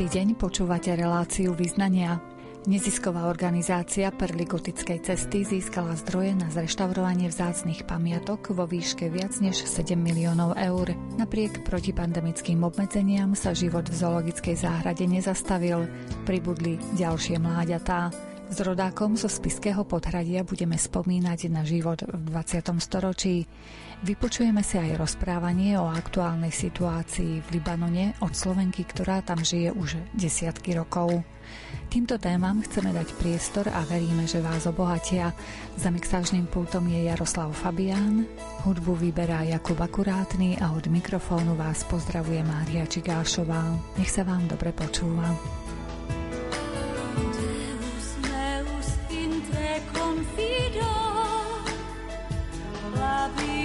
Dobrý deň, počúvate reláciu Vyznania. Nezisková organizácia Perly gotickej cesty získala zdroje na zreštaurovanie vzácnych pamiatok vo výške viac než 7 miliónov eur. Napriek protipandemickým obmedzeniam sa život v zoologickej záhrade nezastavil. Pribudli ďalšie mláďatá. S rodákom zo Spiského podhradia budeme spomínať na život v 20. storočí. Vypočujeme si aj rozprávanie o aktuálnej situácii v Libanone od Slovenky, ktorá tam žije už desiatky rokov. Týmto témam chceme dať priestor a veríme, že vás obohatia. Za mixážnym pultom je Jaroslav Fabián, hudbu vyberá Jakub Akurátny a od mikrofónu vás pozdravuje Mária Čigášová. Nech sa vám dobre počúva. I'll be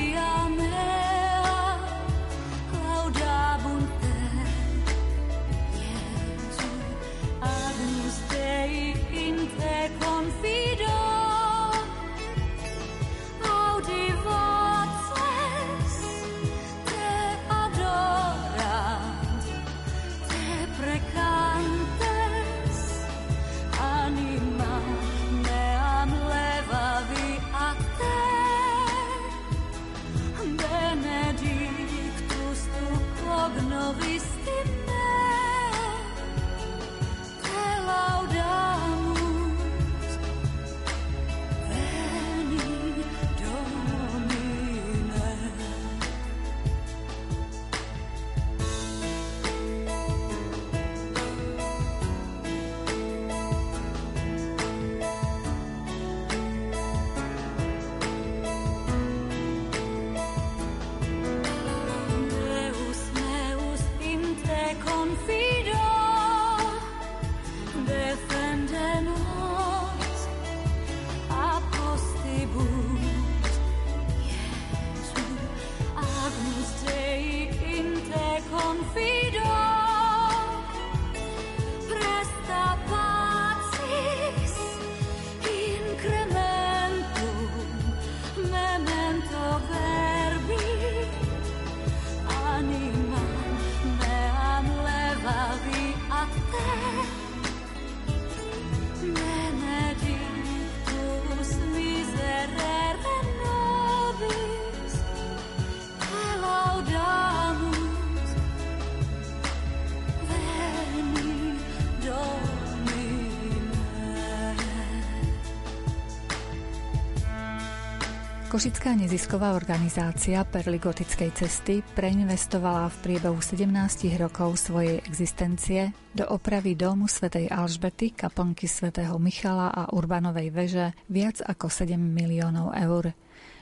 Košická nezisková organizácia Perly gotickej cesty preinvestovala v priebehu 17 rokov svojej existencie do opravy domu svätej Alžbety, kaplnky svätého Michala a Urbanovej veže viac ako 7 miliónov eur.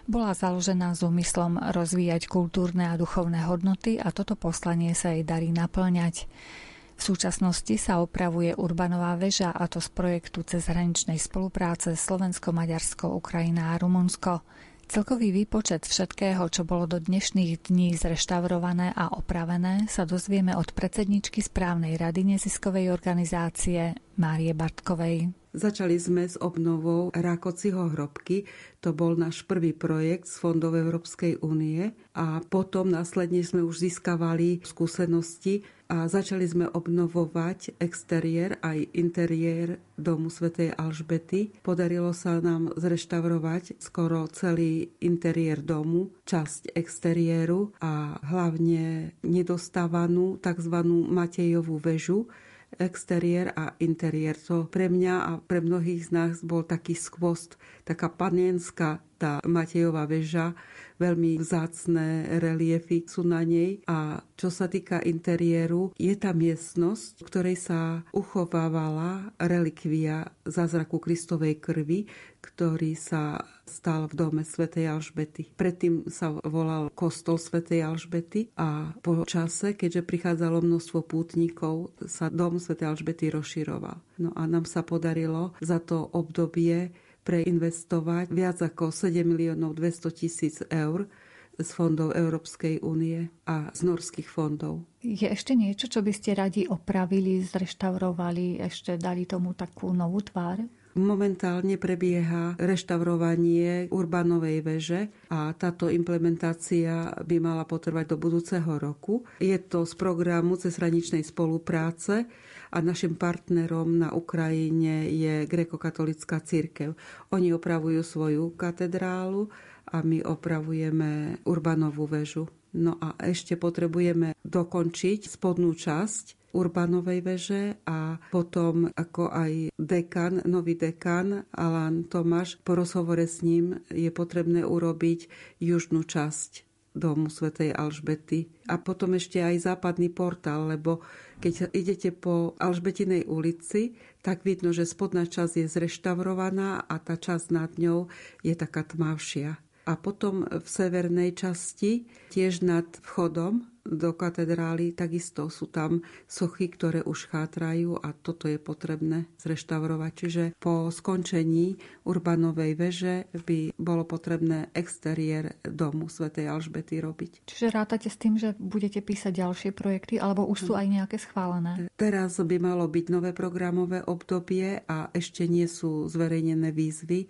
Bola založená s úmyslom rozvíjať kultúrne a duchovné hodnoty a toto poslanie sa jej darí naplňať. V súčasnosti sa opravuje Urbanová väža a to z projektu cezhraničnej spolupráce Slovensko, Maďarsko, Ukrajina a Rumunsko. Celkový výpočet všetkého, čo bolo do dnešných dní zreštaurované a opravené, sa dozvieme od predsedničky správnej rady neziskovej organizácie Márie Bartkovej. Začali sme s obnovou Rákociho hrobky. To bol náš prvý projekt z fondov Európskej únie a potom následne sme už získavali skúsenosti a začali sme obnovovať exteriér aj interiér domu svätej Alžbety. Podarilo sa nám zreštaurovať skoro celý interiér domu, časť exteriéru a hlavne nedostávanú tzv. Matejovú väžu, exteriér a interiér. To pre mňa a pre mnohých z nás bol taký skvost, taká panenská tá Matejová väža, veľmi vzácné reliefy sú na nej. A čo sa týka interiéru, je tá miestnosť, v ktorej sa uchovávala relikvia zázraku Kristovej krvi, ktorý sa stal v dome svätej Alžbety. Predtým sa volal kostol svätej Alžbety a po čase, keďže prichádzalo množstvo pútnikov, sa dom svätej Alžbety rozširoval. No a nám sa podarilo za to obdobie preinvestovať viac ako 7 miliónov 200 tisíc eur z fondov Európskej únie a z norských fondov. Je ešte niečo, čo by ste radi opravili, zreštaurovali, ešte dali tomu takú novú tvár? Momentálne prebieha reštaurovanie Urbanovej veže a táto implementácia by mala potrvať do budúceho roku. Je to z programu cezhraničnej spolupráce a našim partnerom na Ukrajine je grekokatolická církev. Oni opravujú svoju katedrálu a my opravujeme Urbanovú väžu. No a ešte potrebujeme dokončiť spodnú časť Urbanovej veže a potom ako aj dekan, nový dekan Alan Tomáš, po rozhovore s ním je potrebné urobiť južnú časť domu svätej Alžbety. A potom ešte aj západný portál, lebo keď idete po Alžbetinej ulici, tak vidno, že spodná časť je zreštaurovaná a tá časť nad ňou je taká tmavšia a potom v severnej časti, tiež nad vchodom do katedrály, takisto sú tam sochy, ktoré už chátrajú a toto je potrebné zreštaurovať. Čiže po skončení Urbanovej veže by bolo potrebné exteriér domu svätej Alžbety robiť. Čiže rátate s tým, že budete písať ďalšie projekty, alebo už sú aj nejaké schválené? Teraz by malo byť nové programové obdobie a ešte nie sú zverejnené výzvy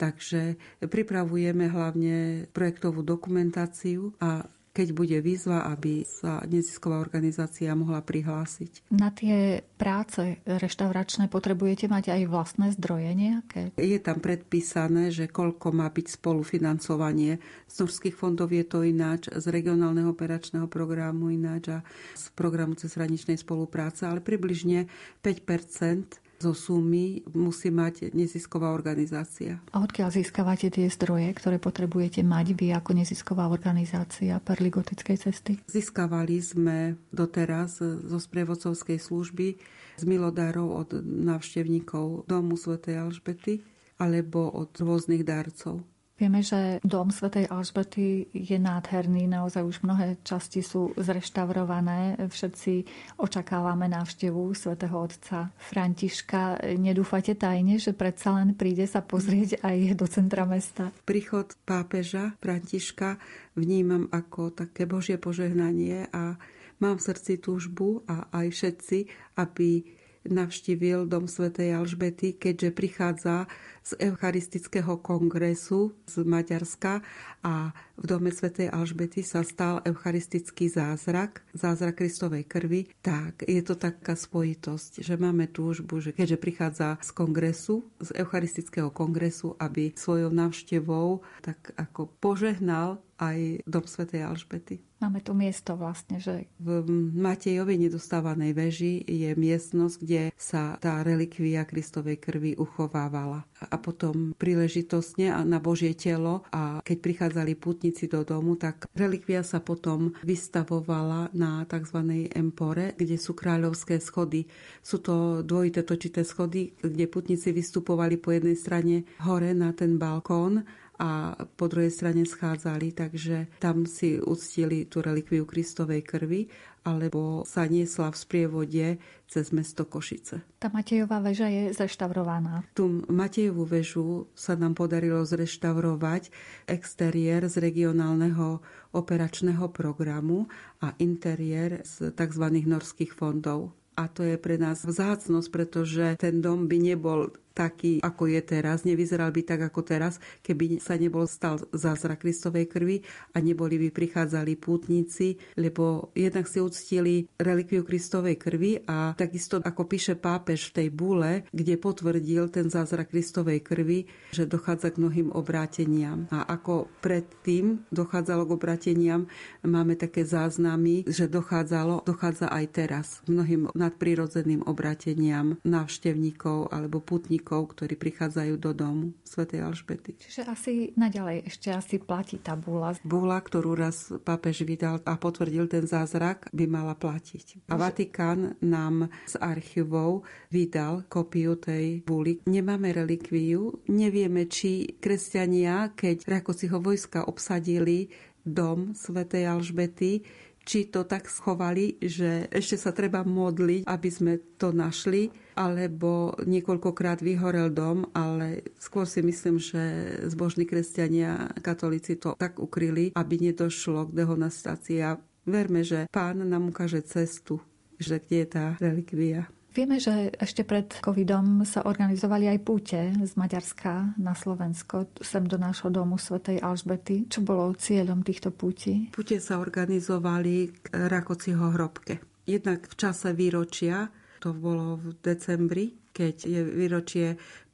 Takže pripravujeme hlavne projektovú dokumentáciu a keď bude výzva, aby sa nezisková organizácia mohla prihlásiť. Na tie práce reštauračné potrebujete mať aj vlastné zdroje nejaké? Je tam predpísané, že koľko má byť spolufinancovanie. Z norských fondov je to ináč, z regionálneho operačného programu ináč a z programu cezhraničnej spolupráce, ale približne 5 zo sumy musí mať nezisková organizácia. A odkiaľ získavate tie zdroje, ktoré potrebujete mať vy ako nezisková organizácia Perligotickej cesty? Získavali sme doteraz zo sprievodcovskej služby z milodárov od návštevníkov Domu svätej Alžbety alebo od rôznych darcov. Vieme, že dom svätej Alžbety je nádherný, naozaj už mnohé časti sú zreštaurované. Všetci očakávame návštevu svätého otca Františka. Nedúfate tajne, že predsa len príde sa pozrieť aj do centra mesta? Príchod pápeža Františka vnímam ako také Božie požehnanie a mám v srdci túžbu a aj všetci, aby navštívil dom svätej Alžbety, keďže prichádza z Eucharistického kongresu z Maďarska a v dome svätej Alžbety sa stal eucharistický zázrak, zázrak Kristovej krvi, tak je to taká spojitosť, že máme túžbu, že keďže prichádza z kongresu, z Eucharistického kongresu, aby svojou návštevou tak ako požehnal aj dom svätej Alžbety. Máme tu miesto vlastne, že... V Matejovej nedostávanej veži je miestnosť, kde sa tá relikvia Kristovej krvi uchovávala. A potom príležitostne na Božie telo a keď prichádzali putníci do domu, tak relikvia sa potom vystavovala na tzv. empore, kde sú kráľovské schody. Sú to dvojité točité schody, kde putníci vystupovali po jednej strane hore na ten balkón a po druhej strane schádzali, takže tam si uctili tú relikviu Kristovej krvi, alebo sa niesla v sprievode cez mesto Košice. Tá Matejová väža je zreštaurovaná. Tú Matejovú väžu sa nám podarilo zreštaurovať exteriér z regionálneho operačného programu a interiér z tzv. norských fondov. A to je pre nás vzácnosť, pretože ten dom by nebol taký, ako je teraz, nevyzeral by tak ako teraz, keby sa nebol stal zázrak Kristovej krvi a neboli by prichádzali pútnici, lebo jednak si uctili relikviu Kristovej krvi a takisto ako píše pápež v tej búle, kde potvrdil ten zázrak Kristovej krvi, že dochádza k mnohým obráteniam. A ako predtým dochádzalo k obráteniam, máme také záznamy, že dochádzalo, dochádza aj teraz mnohým nadprirodzeným obráteniam návštevníkov alebo putníkov pútnikov, ktorí prichádzajú do domu svätej Alžbety. Čiže asi naďalej ešte asi platí tá búla. Búla, ktorú raz pápež vydal a potvrdil ten zázrak, by mala platiť. A Vatikán nám z archívov vydal kopiu tej búly. Nemáme relikviu, nevieme, či kresťania, keď Rakociho vojska obsadili dom svätej Alžbety, či to tak schovali, že ešte sa treba modliť, aby sme to našli, alebo niekoľkokrát vyhorel dom, ale skôr si myslím, že zbožní kresťania, katolíci to tak ukryli, aby nedošlo k dehonastácii. A verme, že pán nám ukáže cestu, že kde je tá relikvia. Vieme, že ešte pred covidom sa organizovali aj púte z Maďarska na Slovensko, sem do nášho domu svätej Alžbety. Čo bolo cieľom týchto púti? Púte sa organizovali k Rakociho hrobke. Jednak v čase výročia, to bolo v decembri, keď je výročie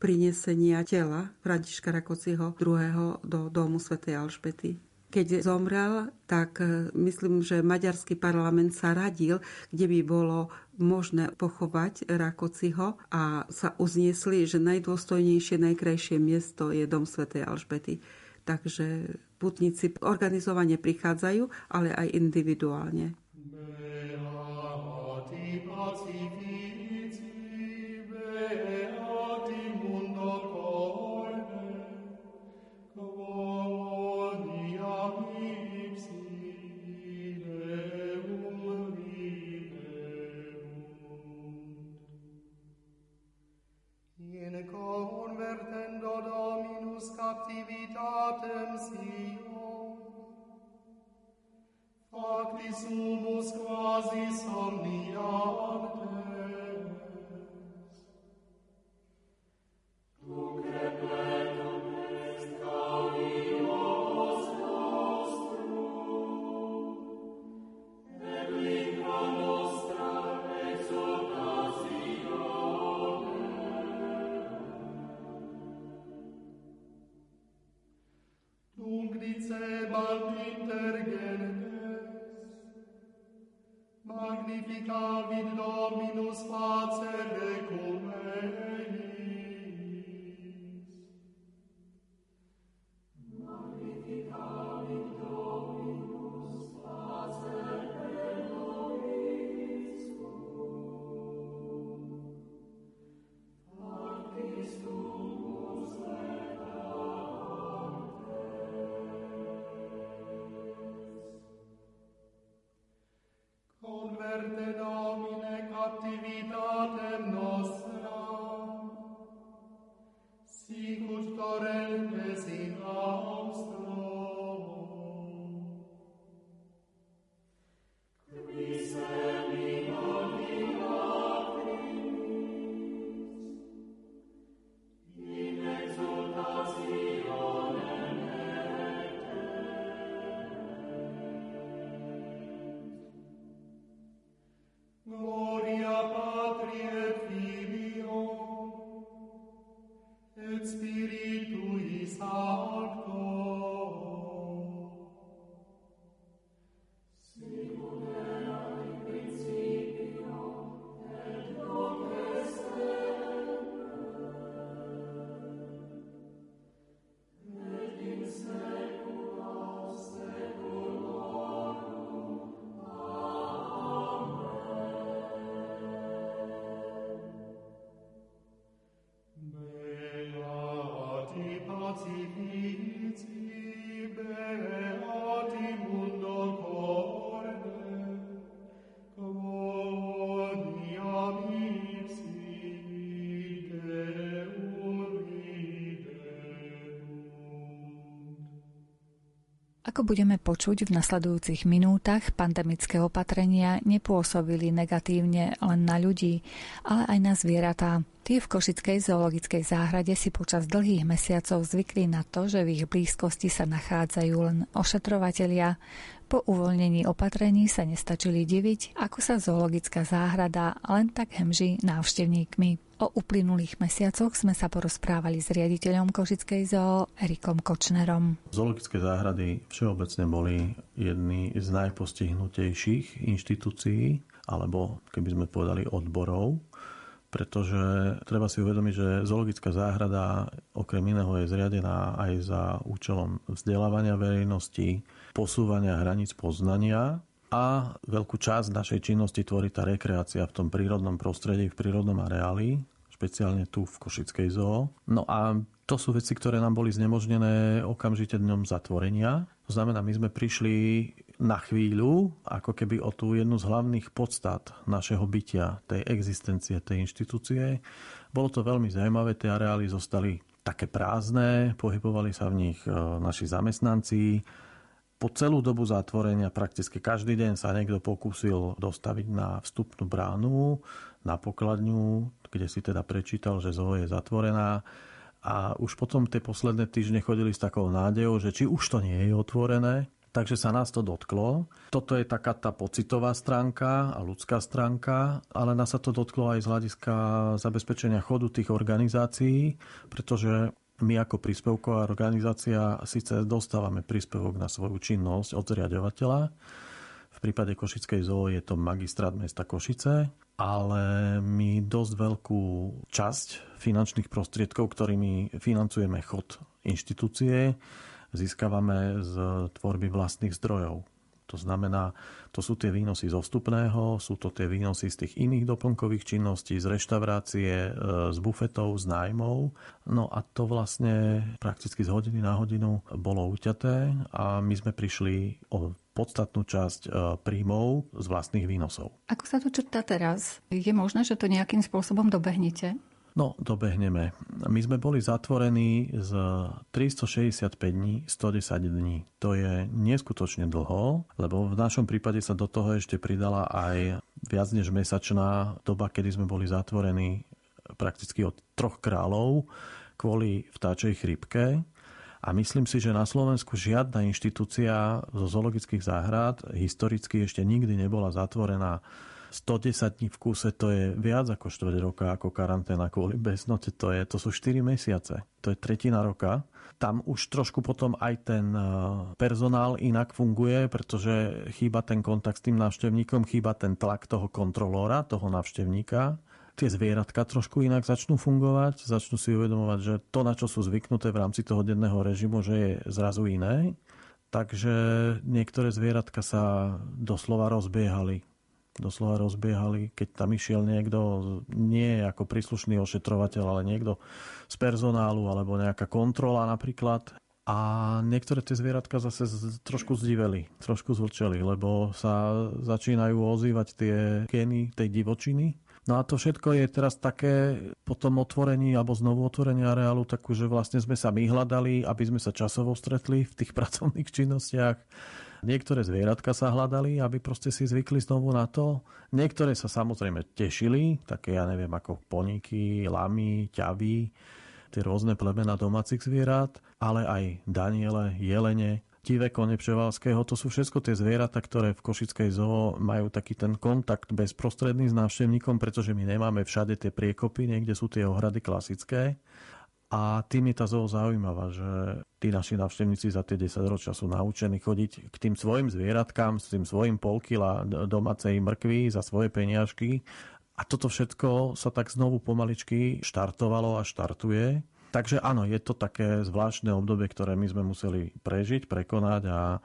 prinesenia tela Františka Rakociho II. do domu svätej Alžbety keď zomrel, tak e, myslím, že maďarský parlament sa radil, kde by bolo možné pochovať Rakociho a sa uzniesli, že najdôstojnejšie, najkrajšie miesto je dom svätej Alžbety. Takže putníci organizovane prichádzajú, ale aj individuálne. Beati Ako budeme počuť v nasledujúcich minútach, pandemické opatrenia nepôsobili negatívne len na ľudí, ale aj na zvieratá. Tie v Košickej zoologickej záhrade si počas dlhých mesiacov zvykli na to, že v ich blízkosti sa nachádzajú len ošetrovatelia. Po uvoľnení opatrení sa nestačili diviť, ako sa zoologická záhrada len tak hemží návštevníkmi. O uplynulých mesiacoch sme sa porozprávali s riaditeľom Košickej zoo Erikom Kočnerom. Zoologické záhrady všeobecne boli jedny z najpostihnutejších inštitúcií, alebo keby sme povedali odborov, pretože treba si uvedomiť, že zoologická záhrada okrem iného je zriadená aj za účelom vzdelávania verejnosti, posúvania hraníc poznania a veľkú časť našej činnosti tvorí tá rekreácia v tom prírodnom prostredí, v prírodnom areáli, špeciálne tu v Košickej zoo. No a to sú veci, ktoré nám boli znemožnené okamžite dňom zatvorenia. To znamená, my sme prišli na chvíľu, ako keby o tú jednu z hlavných podstat našeho bytia, tej existencie, tej inštitúcie. Bolo to veľmi zaujímavé, tie areály zostali také prázdne, pohybovali sa v nich e, naši zamestnanci, po celú dobu zatvorenia prakticky každý deň sa niekto pokúsil dostaviť na vstupnú bránu, na pokladňu, kde si teda prečítal, že zoo je zatvorená. A už potom tie posledné týždne chodili s takou nádejou, že či už to nie je otvorené, takže sa nás to dotklo. Toto je taká tá pocitová stránka a ľudská stránka, ale nás sa to dotklo aj z hľadiska zabezpečenia chodu tých organizácií, pretože my ako príspevková organizácia síce dostávame príspevok na svoju činnosť od zriadovateľa, v prípade Košickej zoo je to magistrát mesta Košice, ale my dosť veľkú časť finančných prostriedkov, ktorými financujeme chod inštitúcie, získavame z tvorby vlastných zdrojov. To znamená, to sú tie výnosy zo vstupného, sú to tie výnosy z tých iných doplnkových činností, z reštaurácie, e, z bufetov, z nájmov. No a to vlastne prakticky z hodiny na hodinu bolo uťaté a my sme prišli o podstatnú časť e, príjmov z vlastných výnosov. Ako sa to črtá teraz? Je možné, že to nejakým spôsobom dobehnete? No, dobehneme. My sme boli zatvorení z 365 dní, 110 dní. To je neskutočne dlho, lebo v našom prípade sa do toho ešte pridala aj viac než mesačná doba, kedy sme boli zatvorení prakticky od troch kráľov kvôli vtáčej chrypke. A myslím si, že na Slovensku žiadna inštitúcia zo zoologických záhrad historicky ešte nikdy nebola zatvorená 110 dní v kúse to je viac ako 4 roka ako karanténa kvôli beznote. To, je, to sú 4 mesiace. To je tretina roka. Tam už trošku potom aj ten eh, personál inak funguje, pretože chýba ten kontakt s tým návštevníkom, chýba ten tlak toho kontrolóra, toho návštevníka tie zvieratka trošku inak začnú fungovať, začnú si uvedomovať, že to, na čo sú zvyknuté v rámci toho denného režimu, že je zrazu iné. Takže niektoré zvieratka sa doslova rozbiehali doslova rozbiehali, keď tam išiel niekto, nie ako príslušný ošetrovateľ, ale niekto z personálu alebo nejaká kontrola napríklad. A niektoré tie zvieratka zase trošku zdiveli, trošku zvlčeli, lebo sa začínajú ozývať tie gény tej divočiny. No a to všetko je teraz také po tom otvorení alebo znovu otvorení areálu, takú, že vlastne sme sa my hľadali, aby sme sa časovo stretli v tých pracovných činnostiach Niektoré zvieratka sa hľadali, aby proste si zvykli znovu na to. Niektoré sa samozrejme tešili, také ja neviem ako poníky, lamy, ťavy, tie rôzne plemena domácich zvierat, ale aj Daniele, jelene, divé kone Pševalského, to sú všetko tie zvieratá, ktoré v Košickej zoo majú taký ten kontakt bezprostredný s návštevníkom, pretože my nemáme všade tie priekopy, niekde sú tie ohrady klasické. A tým je tá zoo zaujímavá, že tí naši návštevníci za tie 10 ročia sú naučení chodiť k tým svojim zvieratkám, s tým svojim polkila domácej mrkvy za svoje peniažky. A toto všetko sa tak znovu pomaličky štartovalo a štartuje. Takže áno, je to také zvláštne obdobie, ktoré my sme museli prežiť, prekonať a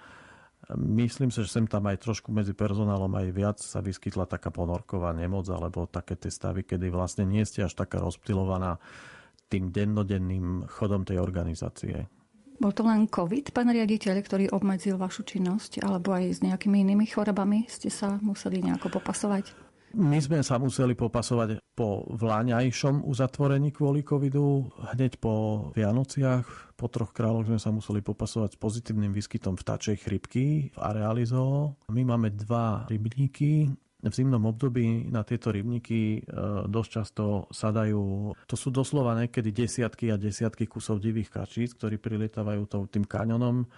myslím si, že sem tam aj trošku medzi personálom aj viac sa vyskytla taká ponorková nemoc alebo také tie stavy, kedy vlastne nie ste až taká rozptilovaná tým dennodenným chodom tej organizácie. Bol to len COVID, pán riaditeľ, ktorý obmedzil vašu činnosť, alebo aj s nejakými inými chorobami ste sa museli nejako popasovať? My sme sa museli popasovať po vláňajšom uzatvorení kvôli covidu. Hneď po Vianociach, po troch kráľoch sme sa museli popasovať s pozitívnym výskytom vtáčej chrypky v areáli zoo. My máme dva rybníky, v zimnom období na tieto rybníky e, dosť často sadajú, to sú doslova niekedy desiatky a desiatky kusov divých kačíc, ktorí prilietávajú tým kaňonom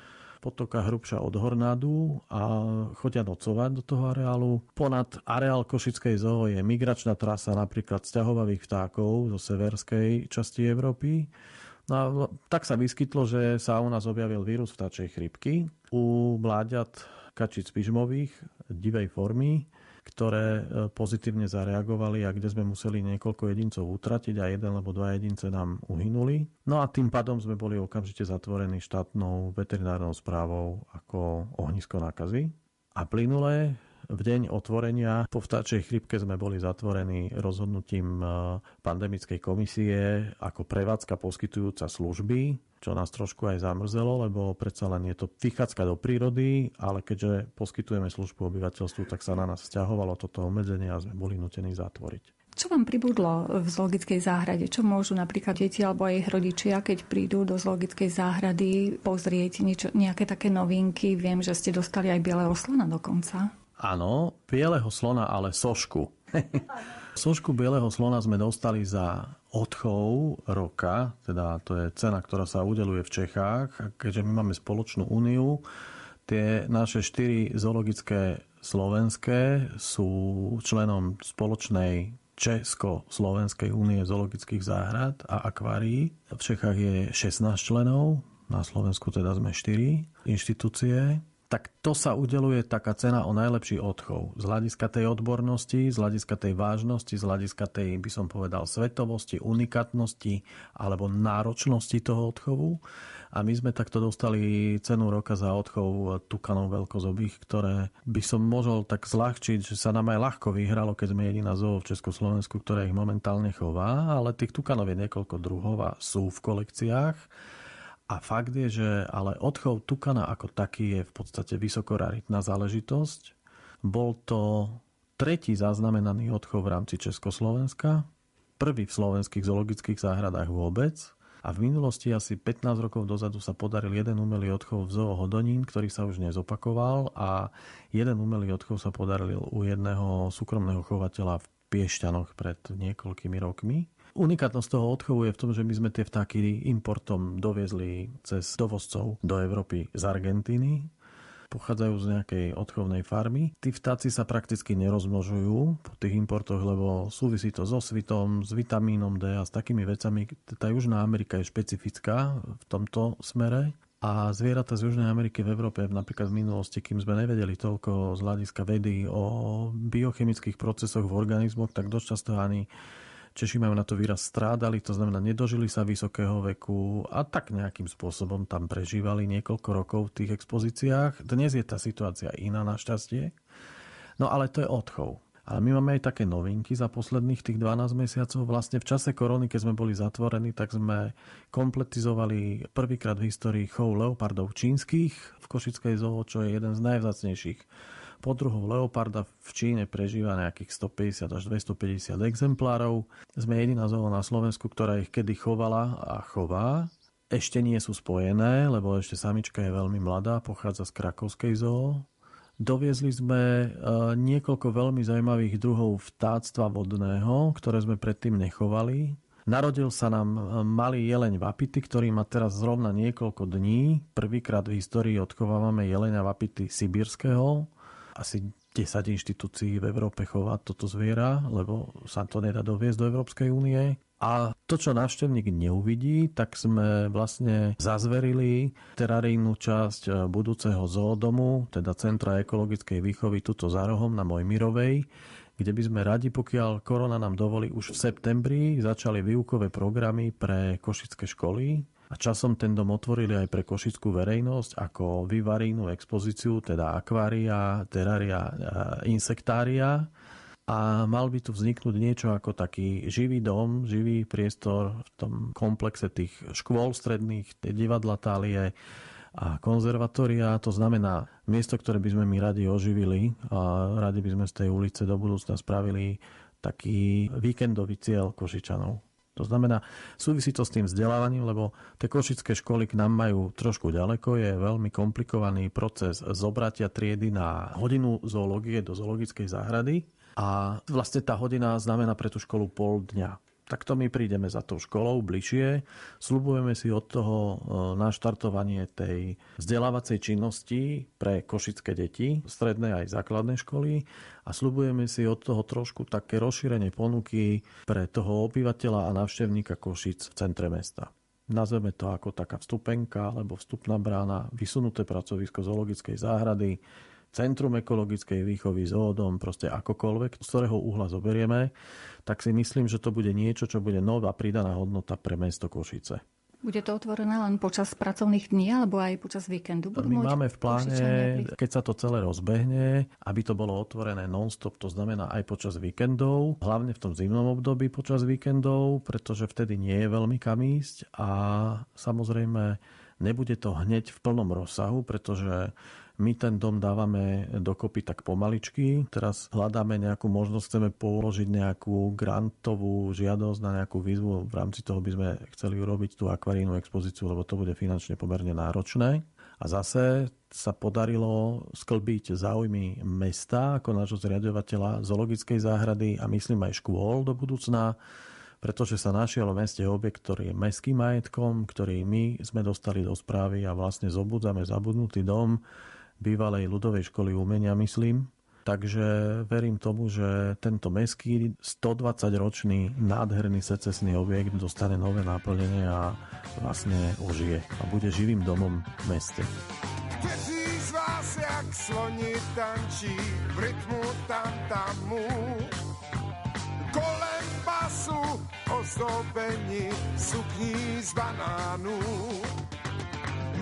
potoka hrubšia od Hornádu a chodia nocovať do toho areálu. Ponad areál Košickej zoo je migračná trasa napríklad sťahovavých vtákov zo severskej časti Európy. No a tak sa vyskytlo, že sa u nás objavil vírus vtáčej chrypky u mláďat kačic pyžmových divej formy ktoré e, pozitívne zareagovali a kde sme museli niekoľko jedincov utratiť a jeden alebo dva jedince nám uhynuli. No a tým pádom sme boli okamžite zatvorení štátnou veterinárnou správou ako ohnisko nákazy. A plynulé v deň otvorenia po vtáčej chrypke sme boli zatvorení rozhodnutím e, pandemickej komisie ako prevádzka poskytujúca služby čo nás trošku aj zamrzelo, lebo predsa len je to vychádzka do prírody, ale keďže poskytujeme službu obyvateľstvu, tak sa na nás vzťahovalo toto obmedzenie a sme boli nutení zatvoriť. Čo vám pribudlo v zoologickej záhrade? Čo môžu napríklad deti alebo aj ich rodičia, keď prídu do zoologickej záhrady, pozrieť niečo, nejaké také novinky? Viem, že ste dostali aj bieleho slona dokonca. Áno, bieleho slona, ale sošku. sošku bieleho slona sme dostali za odchov roka, teda to je cena, ktorá sa udeluje v Čechách. A keďže my máme spoločnú úniu, tie naše štyri zoologické slovenské sú členom spoločnej Česko-Slovenskej únie zoologických záhrad a akvárií. V Čechách je 16 členov, na Slovensku teda sme 4 inštitúcie. Tak to sa udeluje taká cena o najlepší odchov. Z hľadiska tej odbornosti, z hľadiska tej vážnosti, z hľadiska tej, by som povedal, svetovosti, unikatnosti alebo náročnosti toho odchovu. A my sme takto dostali cenu roka za odchov tukanov veľkozobých, ktoré by som mohol tak zľahčiť, že sa nám aj ľahko vyhralo, keď sme jediná zoo v Československu, ktoré ich momentálne chová, ale tých tukanov je niekoľko druhov a sú v kolekciách. A fakt je, že ale odchov tukana ako taký je v podstate vysokoraritná záležitosť. Bol to tretí zaznamenaný odchov v rámci Československa, prvý v slovenských zoologických záhradách vôbec – a v minulosti asi 15 rokov dozadu sa podaril jeden umelý odchov v zoo Hodonín, ktorý sa už nezopakoval a jeden umelý odchov sa podaril u jedného súkromného chovateľa v Piešťanoch pred niekoľkými rokmi. Unikátnosť toho odchovu je v tom, že my sme tie vtáky importom doviezli cez dovozcov do Európy z Argentíny pochádzajú z nejakej odchovnej farmy. Tí vtáci sa prakticky nerozmnožujú po tých importoch, lebo súvisí to so svitom, s vitamínom D a s takými vecami. Tá Južná Amerika je špecifická v tomto smere. A zvieratá z Južnej Ameriky v Európe napríklad v minulosti, kým sme nevedeli toľko z hľadiska vedy o biochemických procesoch v organizmoch, tak dosť často ani Češi majú na to výraz strádali, to znamená nedožili sa vysokého veku a tak nejakým spôsobom tam prežívali niekoľko rokov v tých expozíciách. Dnes je tá situácia iná našťastie. No ale to je odchov. Ale my máme aj také novinky za posledných tých 12 mesiacov. Vlastne v čase korony, keď sme boli zatvorení, tak sme kompletizovali prvýkrát v histórii chov leopardov čínskych v Košickej zoo, čo je jeden z najvzácnejších Podruhov leoparda v Číne prežíva nejakých 150 až 250 exemplárov. Sme jediná zoo na Slovensku, ktorá ich kedy chovala a chová. Ešte nie sú spojené, lebo ešte samička je veľmi mladá, pochádza z Krakovskej zoo. Doviezli sme e, niekoľko veľmi zaujímavých druhov vtáctva vodného, ktoré sme predtým nechovali. Narodil sa nám e, malý jeleň vapity, ktorý má teraz zrovna niekoľko dní. Prvýkrát v histórii odchovávame jeleňa vapity sibírskeho asi 10 inštitúcií v Európe chová toto zviera, lebo sa to nedá doviezť do Európskej únie. A to, čo návštevník neuvidí, tak sme vlastne zazverili terarijnú časť budúceho zoodomu, teda Centra ekologickej výchovy tuto za rohom na Mojmirovej, kde by sme radi, pokiaľ korona nám dovolí, už v septembri začali výukové programy pre košické školy, a časom ten dom otvorili aj pre košickú verejnosť ako vyvarijnú expozíciu, teda akvária, terária, insektária. A mal by tu vzniknúť niečo ako taký živý dom, živý priestor v tom komplexe tých škôl stredných, divadla tálie a konzervatória. To znamená miesto, ktoré by sme my radi oživili a radi by sme z tej ulice do budúcna spravili taký víkendový cieľ Košičanov. To znamená, súvisí to s tým vzdelávaním, lebo tie košické školy k nám majú trošku ďaleko, je veľmi komplikovaný proces zobratia triedy na hodinu zoológie do zoologickej záhrady. A vlastne tá hodina znamená pre tú školu pol dňa takto my prídeme za tou školou bližšie, slubujeme si od toho e, naštartovanie tej vzdelávacej činnosti pre košické deti, stredné aj základné školy a slubujeme si od toho trošku také rozšírenie ponuky pre toho obyvateľa a návštevníka Košic v centre mesta. Nazveme to ako taká vstupenka alebo vstupná brána, vysunuté pracovisko zoologickej záhrady, centrum ekologickej výchovy, zoodom, proste akokoľvek, z ktorého uhla zoberieme, tak si myslím, že to bude niečo, čo bude nová pridaná hodnota pre mesto Košice. Bude to otvorené len počas pracovných dní alebo aj počas víkendu? Budú My máme v pláne, keď sa to celé rozbehne, aby to bolo otvorené non-stop, to znamená aj počas víkendov, hlavne v tom zimnom období počas víkendov, pretože vtedy nie je veľmi kam ísť a samozrejme nebude to hneď v plnom rozsahu, pretože My ten dom dávame dokopy tak pomaličky. Teraz hľadáme nejakú možnosť, chceme položiť nejakú grantovú žiadosť na nejakú výzvu. V rámci toho by sme chceli urobiť tú akvarínu expozíciu, lebo to bude finančne pomerne náročné. A zase sa podarilo sklbiť záujmy mesta ako nášho zriadovateľa zoologickej záhrady a myslím aj škôl do budúcna pretože sa našiel v meste objekt, ktorý je mestským majetkom, ktorý my sme dostali do správy a vlastne zobudzame zabudnutý dom bývalej ľudovej školy umenia, myslím. Takže verím tomu, že tento meský 120-ročný nádherný secesný objekt dostane nové náplnenie a vlastne ožije a bude živým domom v meste. Kteří z vás jak sloni tančí v rytmu tam tamu kolem basu ozdobení sukní z banánů.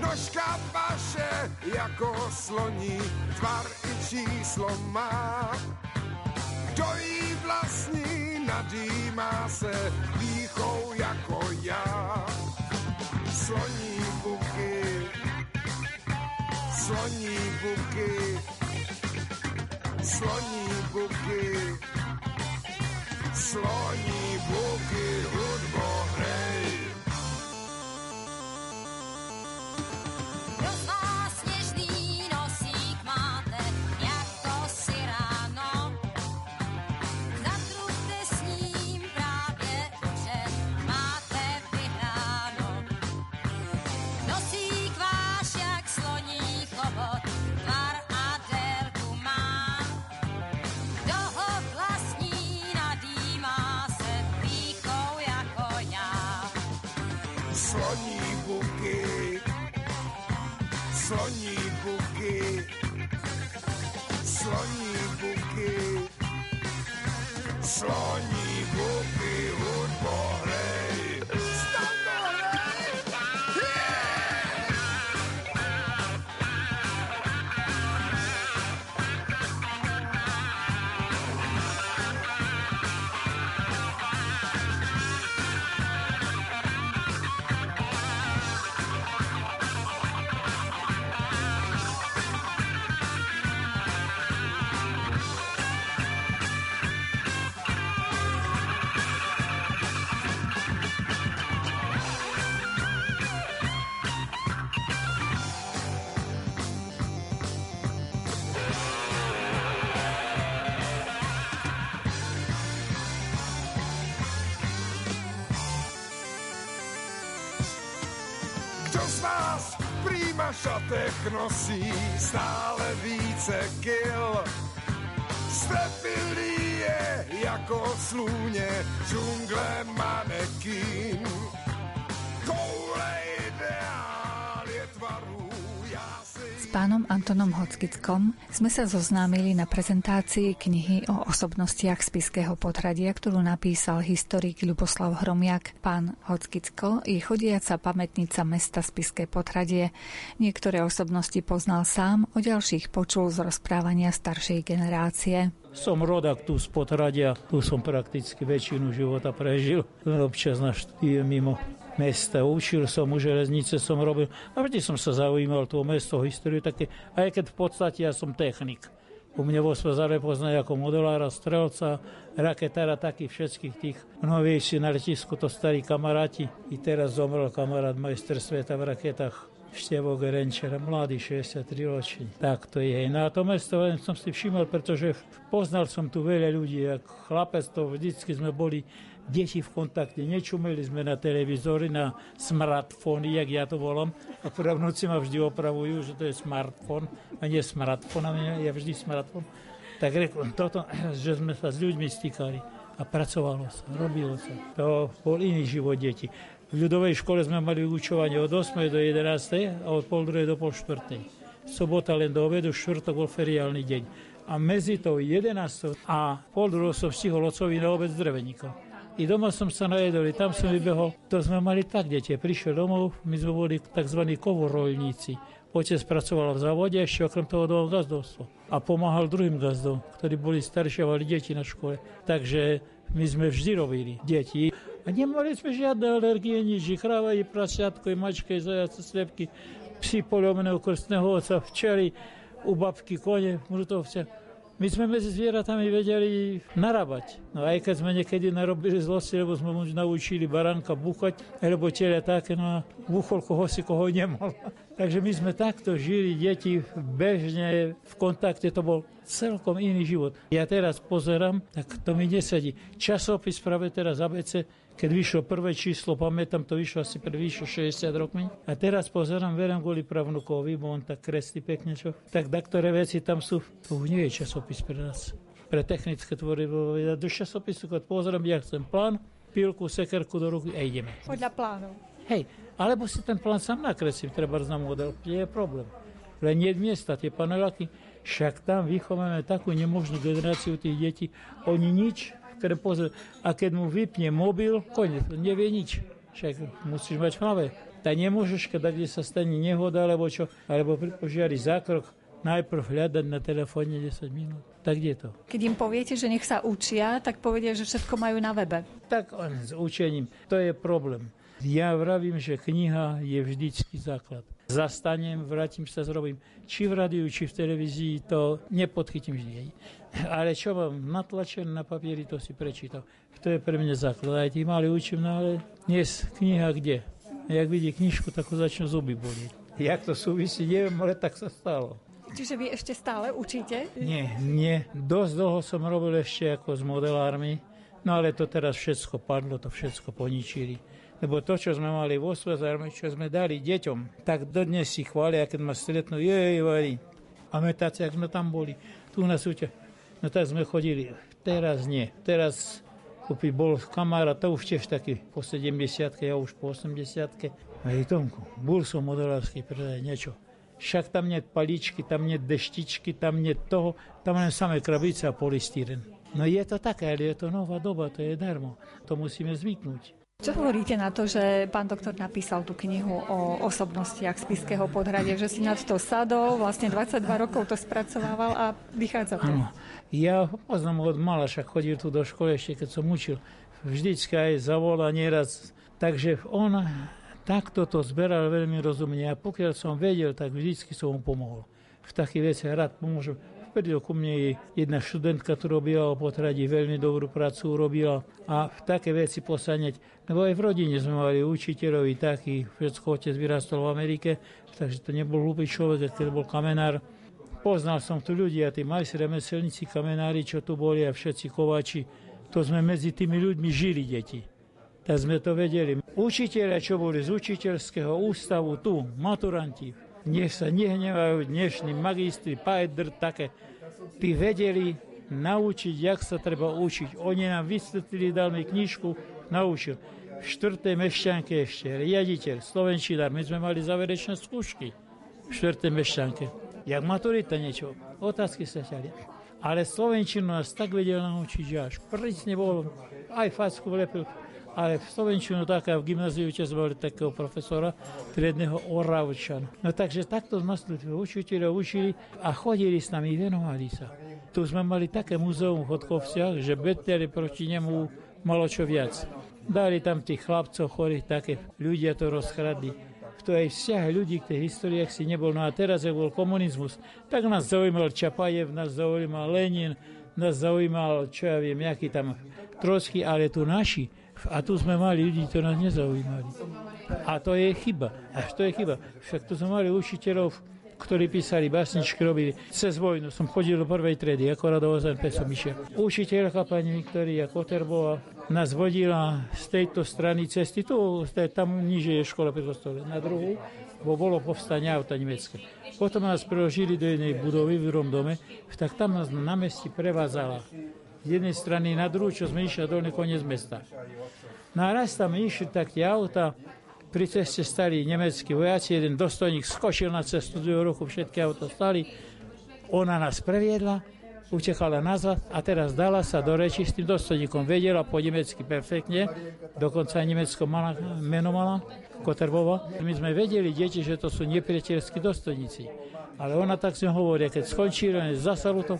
Nožka paše jako sloní, tvar i číslo má. Kdo jí vlastní, nadýmá se výchou jako já. Sloní buky, sloní buky, sloní buky sloní buky hudbo hrej. Šatech nosí stále více kil. Stepilý je jako slůně džungle manekín. Pánom Antonom Hockickom sme sa zoznámili na prezentácii knihy o osobnostiach spiského potradia, ktorú napísal historik Ľuboslav Hromiak. Pán Hockicko je chodiaca pamätnica mesta Spiské potradie. Niektoré osobnosti poznal sám, o ďalších počul z rozprávania staršej generácie. Som rodak tu z Potradia, tu som prakticky väčšinu života prežil. Občas na mimo mesta. Učil som, u železnice som robil. A vždy som sa zaujímal to mesto, históriu také, aj keď v podstate ja som technik. U mňa vo Svazare poznajú ako modelára, strelca, raketára, takých všetkých tých novejší na letisku, to starí kamaráti. I teraz zomrel kamarát majster sveta v raketách Števo Gerenčer, mladý 63 ročný. Tak to je. No to mesto len som si všimol, pretože poznal som tu veľa ľudí. Ako chlapec to vždycky sme boli deti v kontakte. Nečumeli sme na televízory, na smartfóny, jak ja to volám. Akurát v noci ma vždy opravujú, že to je smartfón a nie smartfón, a je vždy smartfón. Tak rekl, toto, že sme sa s ľuďmi stýkali a pracovalo sa, robilo sa. To bol iný život detí. V ľudovej škole sme mali učovanie od 8. do 11. a od pol 2. do pol 4. Sobota len do obedu, štvrtok bol feriálny deň. A medzi tou 11. a pol 2. som stihol ocovi na obed z dreveníka. I doma som sa najedol, tam som vybehol. To sme mali tak, dete. Prišiel domov, my sme boli tzv. kovorolníci. Otec pracoval v závode ešte okrem toho dal gazdovstvo. A pomáhal druhým gazdom, ktorí boli staršie a mali deti na škole. Takže my sme vždy robili deti. A nemali sme žiadne alergie, nič. I kráva, i prasiatko, i mačka, i zajace, slepky, psi polomného krstného oca, včely, u babky, kone, mrutovce. My sme medzi zvieratami vedeli narábať. No aj keď sme niekedy narobili zlosti, lebo sme mu naučili baránka buchať, alebo telia také, no a buchol koho si koho nemal. Takže my sme takto žili, deti bežne v kontakte, to bol celkom iný život. Ja teraz pozerám, tak to mi nesedí. Časopis práve teraz ABC keď vyšlo prvé číslo, pamätám, to vyšlo asi pred vyšlo 60 rokmi. A teraz pozerám, verím kvôli pravnukovi, bo on tak kreslí pekne čo. Tak ktoré veci tam sú, to už nie je časopis pre nás. Pre technické tvorivo. Do časopisu, keď pozerám, ja chcem plán, pilku, sekerku do ruky a ideme. Podľa plánov. Hej, alebo si ten plán sám nakreslím, treba na model, je problém. Len nie miesta, tie paneláky, však tam vychováme takú nemožnú generáciu tých detí, oni nič ktoré pozrie. A keď mu vypne mobil, koniec, nevie nič. Však musíš mať v hlave. Tak nemôžeš, keď sa stane nehoda, alebo čo, alebo pri požiari zákrok, najprv hľadať na telefóne 10 minút. Tak kde to? Keď im poviete, že nech sa učia, tak povedia, že všetko majú na webe. Tak on, s učením, to je problém. Ja vravím, že kniha je vždycky základ zastanem, vrátim sa, zrobím či v rádiu, či v televízii, to nepodchytím vždy. Ale čo mám natlačené na papieri, to si prečítam. To je pre mňa základ. Aj tí mali učím, no ale dnes kniha kde? Jak vidí knižku, tak ho začnú zuby bolieť. Jak to súvisí, neviem, ale tak sa stalo. Čiže vy ešte stále učíte? Nie, nie. Dosť dlho som robil ešte ako s modelármi, no ale to teraz všetko padlo, to všetko poničili. Lebo to, čo sme mali vo Svazarme, čo sme dali deťom, tak dodnes si chvália, keď ma stretnú, jej, varí. A metáci, ak sme tam boli, tu na súťa. No tak sme chodili. Teraz nie. Teraz kúpi bol kamarát, to už tiež taký po 70 ja už po 80 Hej, Tomku, bol som modelársky predaj niečo. Však tam nie paličky, tam nie deštičky, tam nie toho, tam len samé krabice a polystýren. No je to také, ale je to nová doba, to je darmo. To musíme zvyknúť. Čo hovoríte na to, že pán doktor napísal tú knihu o osobnostiach Spiského podhradia, že si nad to sadol, vlastne 22 rokov to spracovával a vychádza to? Áno. Ja poznám od mala, však chodil tu do školy ešte, keď som učil. Vždycky aj zavolá nieraz. Takže on takto to zberal veľmi rozumne a pokiaľ som vedel, tak vždycky som mu pomohol. V takých veciach rád pomôžem Prišiel ku mne jedna študentka, ktorá robila o potradí, veľmi dobrú prácu urobila a v také veci posaneť. Lebo aj v rodine sme mali učiteľovi taký, všetko otec vyrastol v Amerike, takže to nebol hlúpy človek, keď bol kamenár. Poznal som tu ľudia, tí majstri, remeselníci, kamenári, čo tu boli a všetci kováči. To sme medzi tými ľuďmi žili, deti. Tak sme to vedeli. Učiteľe, čo boli z učiteľského ústavu tu, maturanti, nech sa nehnevajú dnešní magistri, pajdr, také. Tí vedeli naučiť, jak sa treba učiť. Oni nám vysvetlili, dal mi knižku, naučil. V štvrtej mešťanke ešte riaditeľ, slovenčinár, my sme mali záverečné skúšky v štvrtej mešťanke. Jak maturita niečo, otázky sa ťali. Ale slovenčinu nás tak vedel naučiť, že až prísne bol, aj facku vlepil, ale v Slovenčinu taká v gymnáziu tiež mali takého profesora, triedného Oravčana. No takže takto nás učiteľe učili a chodili s nami, venovali sa. Tu sme mali také muzeum v Chodkovciach, že Betleri proti nemu malo čo viac. Dali tam tých chlapcov chorých, také ľudia to rozkradli to aj vzťah ľudí k tej histórii, ak si nebol. No a teraz, ak bol komunizmus, tak nás zaujímal Čapajev, nás zaujímal Lenin, nás zaujímal, čo ja viem, jaký tam Trotsky, ale tu naši, a tu sme mali ľudí, ktorí nás nezaujímali. A to je chyba. Až to je chyba. Však tu sme mali učiteľov, ktorí písali básničky, robili cez vojnu. Som chodil do prvej tredy, ako radovozem som išiel. Učiteľka pani Viktoria Koterbová nás vodila z tejto strany cesty, tu, tam niže je škola pri kostole, na druhú, bo bolo povstanie auta nemecké. Potom nás preložili do jednej budovy v druhom dome, tak tam nás na mesti prevádzala z jednej strany na druhú, čo sme išli dolný koniec mesta. No a raz tam išli tak tie auta, pri ceste stali nemeckí vojaci, jeden dostojník skočil na cestu do ruchu, všetky auta stali, ona nás previedla, utekala nazad a teraz dala sa do reči s tým dostojníkom. Vedela po nemecky perfektne, dokonca aj Nemecko mala, meno mala, Koterbova. My sme vedeli, deti, že to sú nepriateľskí dostojníci. Ale ona tak si hovorí, keď skončili, zasalu to,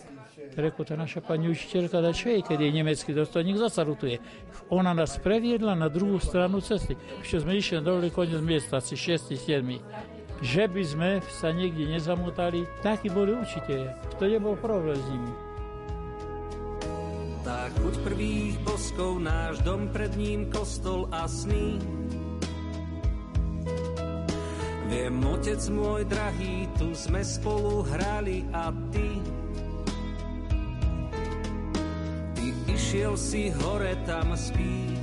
Reku, tá naša pani učiteľka, da čo je, keď jej nemecký dostojník zasarutuje. Ona nás previedla na druhú stranu cesty. Ešte sme išli na dolný koniec miesta, asi 6 7 že by sme sa niekde nezamotali, takí boli učiteľe. To nebol problém s nimi. Tak buď prvých boskov, náš dom pred ním kostol a sny. Viem, otec môj drahý, tu sme spolu hrali a ty išiel si hore, tam spíš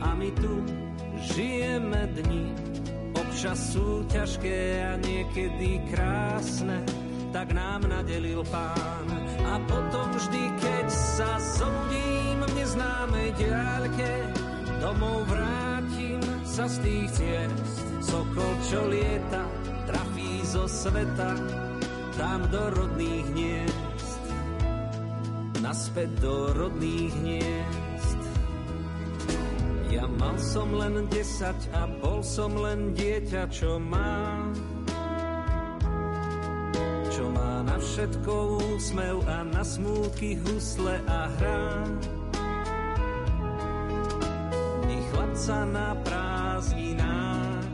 a my tu žijeme dni Občas sú ťažké a niekedy krásne, tak nám nadelil pán. A potom vždy, keď sa zobudím v neznámej diaľke, domov vrátim sa z tých ciest. Sokol, čo lieta, trafí zo sveta, tam do rodných hniezd. Naspäť do rodných hniezd. Ja mal som len desať a bol som len dieťa, čo má čo má na všetko úsmev a na smútky husle a hrá. Dni chlapca na prázdninách,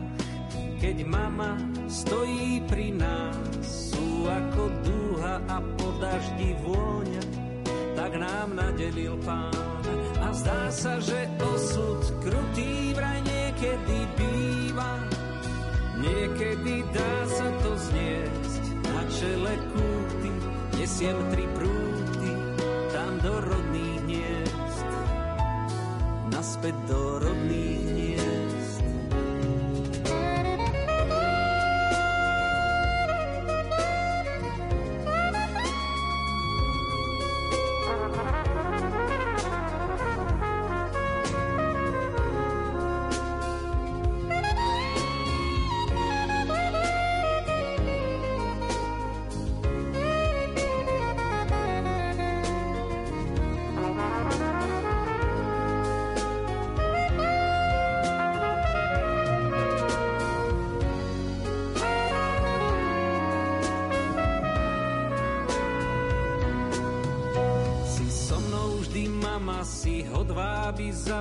keď mama stojí pri nás, sú ako dúha a po daždi vôňa, tak nám nadelil pán. A zdá sa, že osud krutý vraj niekedy býva. Niekedy dá sa to zniesť, na čele kúty nesiem tri prúty, tam do rodných hniezd, naspäť do rodných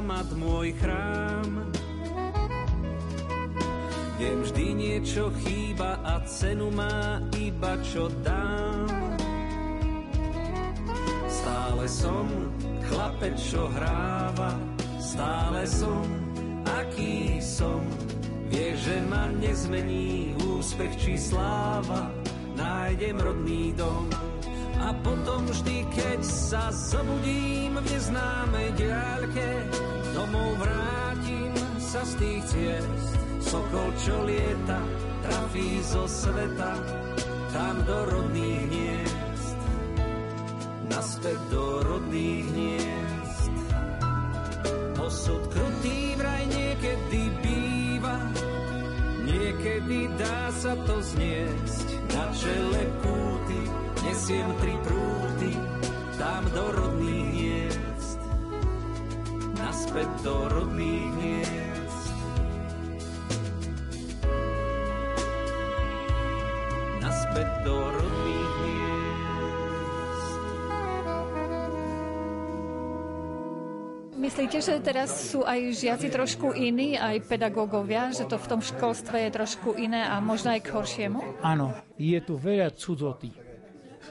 mat môj chrám. Viem, vždy niečo chýba a cenu má iba čo dám. Stále som chlapec, čo hráva, stále som, aký som. Vie, že ma nezmení úspech či sláva, nájdem rodný dom. A potom vždy, keď sa zobudím v neznámej diaľke, domov vrátim sa z tých ciest. Sokol, čo lieta, trafí zo sveta, tam do rodných hniezd. Naspäť do rodných hniezd. Osud krutý vraj niekedy býva, niekedy dá sa to zniesť. Na čele kúty nesiem tri prúty, tam do rodných hniezd naspäť do rodných miest. Naspäť do rodných miest. Myslíte, že teraz sú aj žiaci trošku iní, aj pedagógovia, že to v tom školstve je trošku iné a možno aj k horšiemu? Áno, je tu veľa cudzoty.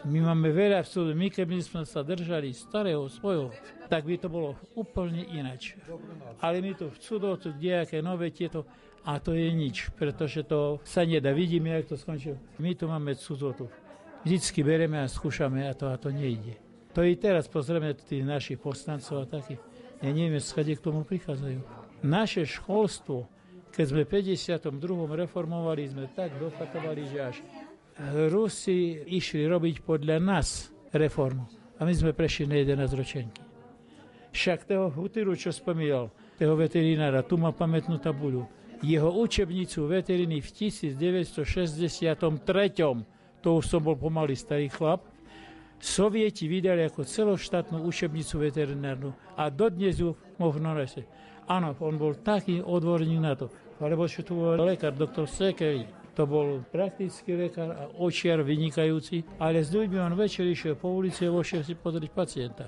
My máme veľa cudzotí. My keby sme sa držali starého svojho tak by to bolo úplne inač. Ale my tu v cudotu, nejaké nové tieto, a to je nič, pretože to sa nedá. Vidíme, jak to skončilo. My tu máme cudotu. Vždycky bereme a skúšame a to, a to nejde. To i teraz pozrieme tých našich poslancov a takých. Ja neviem, skade k tomu prichádzajú. Naše školstvo, keď sme v 52. reformovali, sme tak dopatovali, že až Rusi išli robiť podľa nás reformu. A my sme prešli na 11 ročenky. Však toho Hutiru, čo spomínal, toho veterinára, tu má pamätnú tabuľu. Jeho učebnicu veteriny v 1963. To už som bol pomaly starý chlap. Sovieti vydali ako celoštátnu učebnicu veterinárnu a dodnes ju možno nese. Áno, on bol taký odborník na to. Alebo čo tu bol lekár, doktor Sekeli. To bol praktický lekár a očiar vynikajúci, ale s ľuďmi on večer išiel po ulici a vošiel si pozrieť pacienta.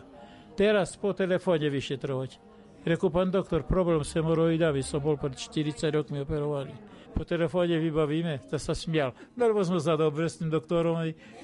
Teraz po telefóne vyšetrovať. Reku, pán doktor, problém s hemoroidami, som bol pred 40 rokmi operovaný. Po telefóne vybavíme, to sa smial. No lebo sme za dobre s tým doktorom,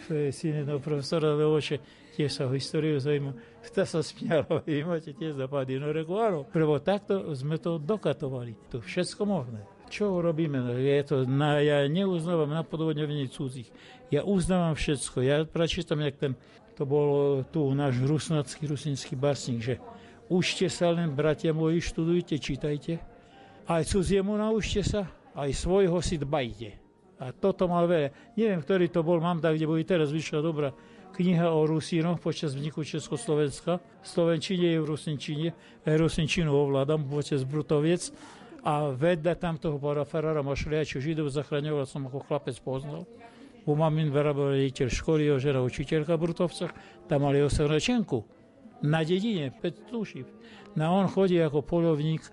to syn jedného profesora Levoše, tiež sa o históriu zaujíma. To sa smial, vy máte tiež zapady. No reku, áno, lebo takto sme to dokatovali. To všetko možné čo robíme? No, je to, na, ja neuznávam napodobňovanie cudzích. Ja uznávam všetko. Ja prečítam, jak ten, to bol tu náš rusnacký, rusinský básnik, že učte sa len, bratia moji, študujte, čítajte. Aj cudziemu naučte sa, aj svojho si dbajte. A toto mal veľa. Neviem, ktorý to bol, mám tak, kde bude teraz vyšla dobrá kniha o Rusínoch počas vzniku Československa. V Slovenčine je v Rusinčine. Ja Rusinčinu ovládam počas Brutoviec a vedľa tam toho pána Ferrara Mašliaču Židov zachraňoval som ako chlapec poznal. U mamin vyrábal riaditeľ školy, jeho žena učiteľka v Brutovcach, tam mali osevračenku na dedine, 5 tušiv. Na on chodí ako polovník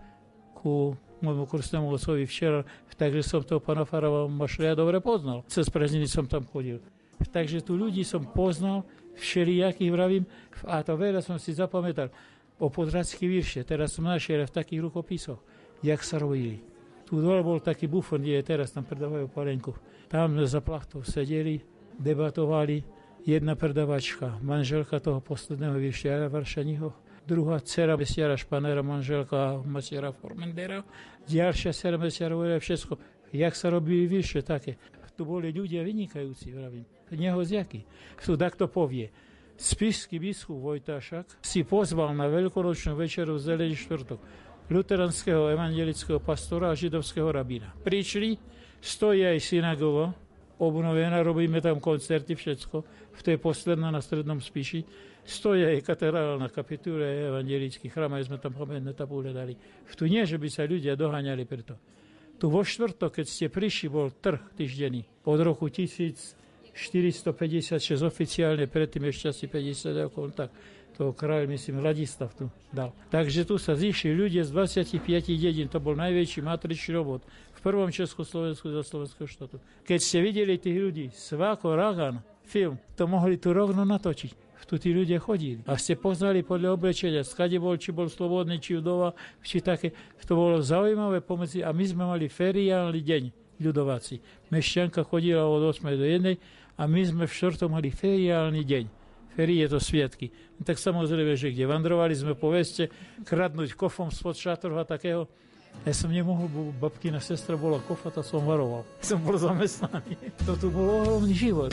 ku môjmu krstnému otcovi včera, takže som toho pána Farava Mašlia dobre poznal. Cez prázdniny som tam chodil. Takže tu ľudí som poznal, všelijakých vravím, a to veľa som si zapamätal o podradsky virše, teraz som našiel v takých rukopisoch jak sa robili. Tu dole bol taký bufon, kde teraz, tam predávajú palenku. Tam za plachtou sedeli, debatovali, jedna predavačka, manželka toho posledného vyšiara Varšaniho, druhá dcera Mesiara Španera, manželka Mesiara Formendera, ďalšia dcera Mesiara všetko. Jak sa robili vyššie také. Tu boli ľudia vynikajúci, vravím. Nehoziaky. Tu takto povie. Spišský biskup Vojtašak si pozval na veľkoročnú večeru v Zelený štvrtok luteranského evangelického pastora a židovského rabína. Prišli, stojí aj synagoga, obnovená, robíme tam koncerty, všetko, v tej posledná na strednom spíši. Stojí aj katedrálna kapitúra, evangelický chrám, aj sme tam pamätné tabule dali. V tu nie, že by sa ľudia doháňali preto. Tu vo štvrtok, keď ste prišli, bol trh týždenný. Od roku 1456 oficiálne, predtým ešte asi 50 rokov, tak toho kráľ, myslím, Ladislav tu dal. Takže tu sa zišli ľudia z 25 dedín, to bol najväčší matričný robot v prvom Československu za Slovenského štátu. Keď ste videli tých ľudí, Sváko, Ragan, film, to mohli tu rovno natočiť. Tu tí ľudia chodili. A ste poznali podľa oblečenia, skade bol, či bol slobodný, či vdova, či také. To bolo zaujímavé pomedzi. A my sme mali feriálny deň, ľudováci. Mešťanka chodila od 8 do 1 a my sme v štvrtom mali feriálny deň je to sviatky. No tak samozrejme, že kde vandrovali sme po veste, kradnúť kofom spod šatrova takého, ja som nemohol, bo babkina sestra bola kofa, a som varoval. Som bol zamestnaný. To tu bol ohromný život.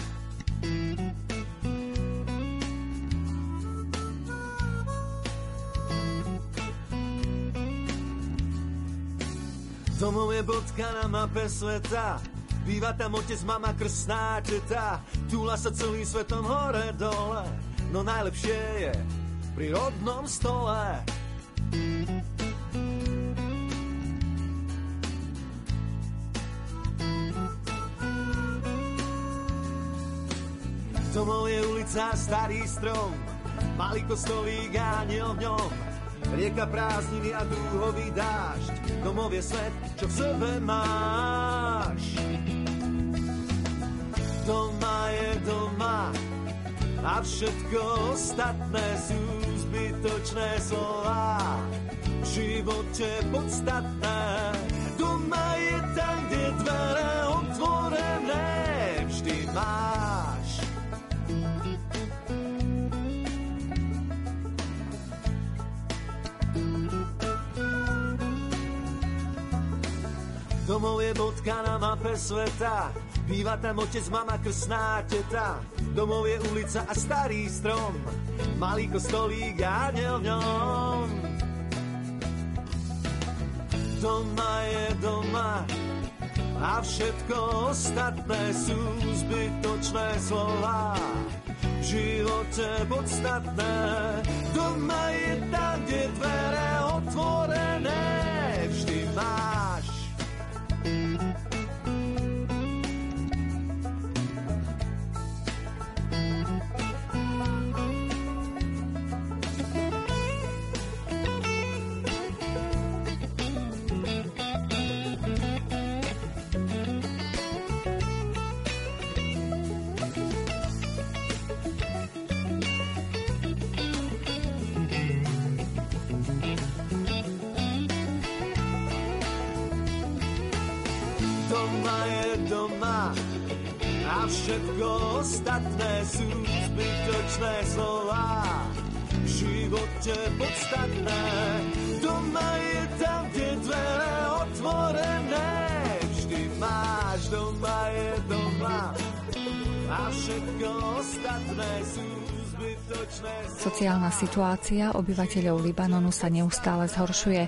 Domov je bodka na mape sveta Býva tam otec, mama, krstná teta, túla sa celým svetom hore dole, no najlepšie je pri rodnom stole. Domov je ulica, starý strom, malý kostolík a v ňom. Rieka prázdniny a dúhový dážď, domov je svet, čo v sebe máš doma je doma a všetko ostatné sú zbytočné slova. V živote podstatné je bodka na mape sveta, Býva tam otec, mama, krsná teta, domov je ulica a starý strom, malý kostolík a aniel v ňom. Doma je doma a všetko ostatné sú zbytočné slova. V živote podstatné, doma je tam, kde dvere doma a všetko ostatné sú zbytočné slova. V živote podstatné, doma je tam, kde dvere otvorené. Vždy máš, doma je doma a všetko ostatné sú Sociálna situácia obyvateľov Libanonu sa neustále zhoršuje.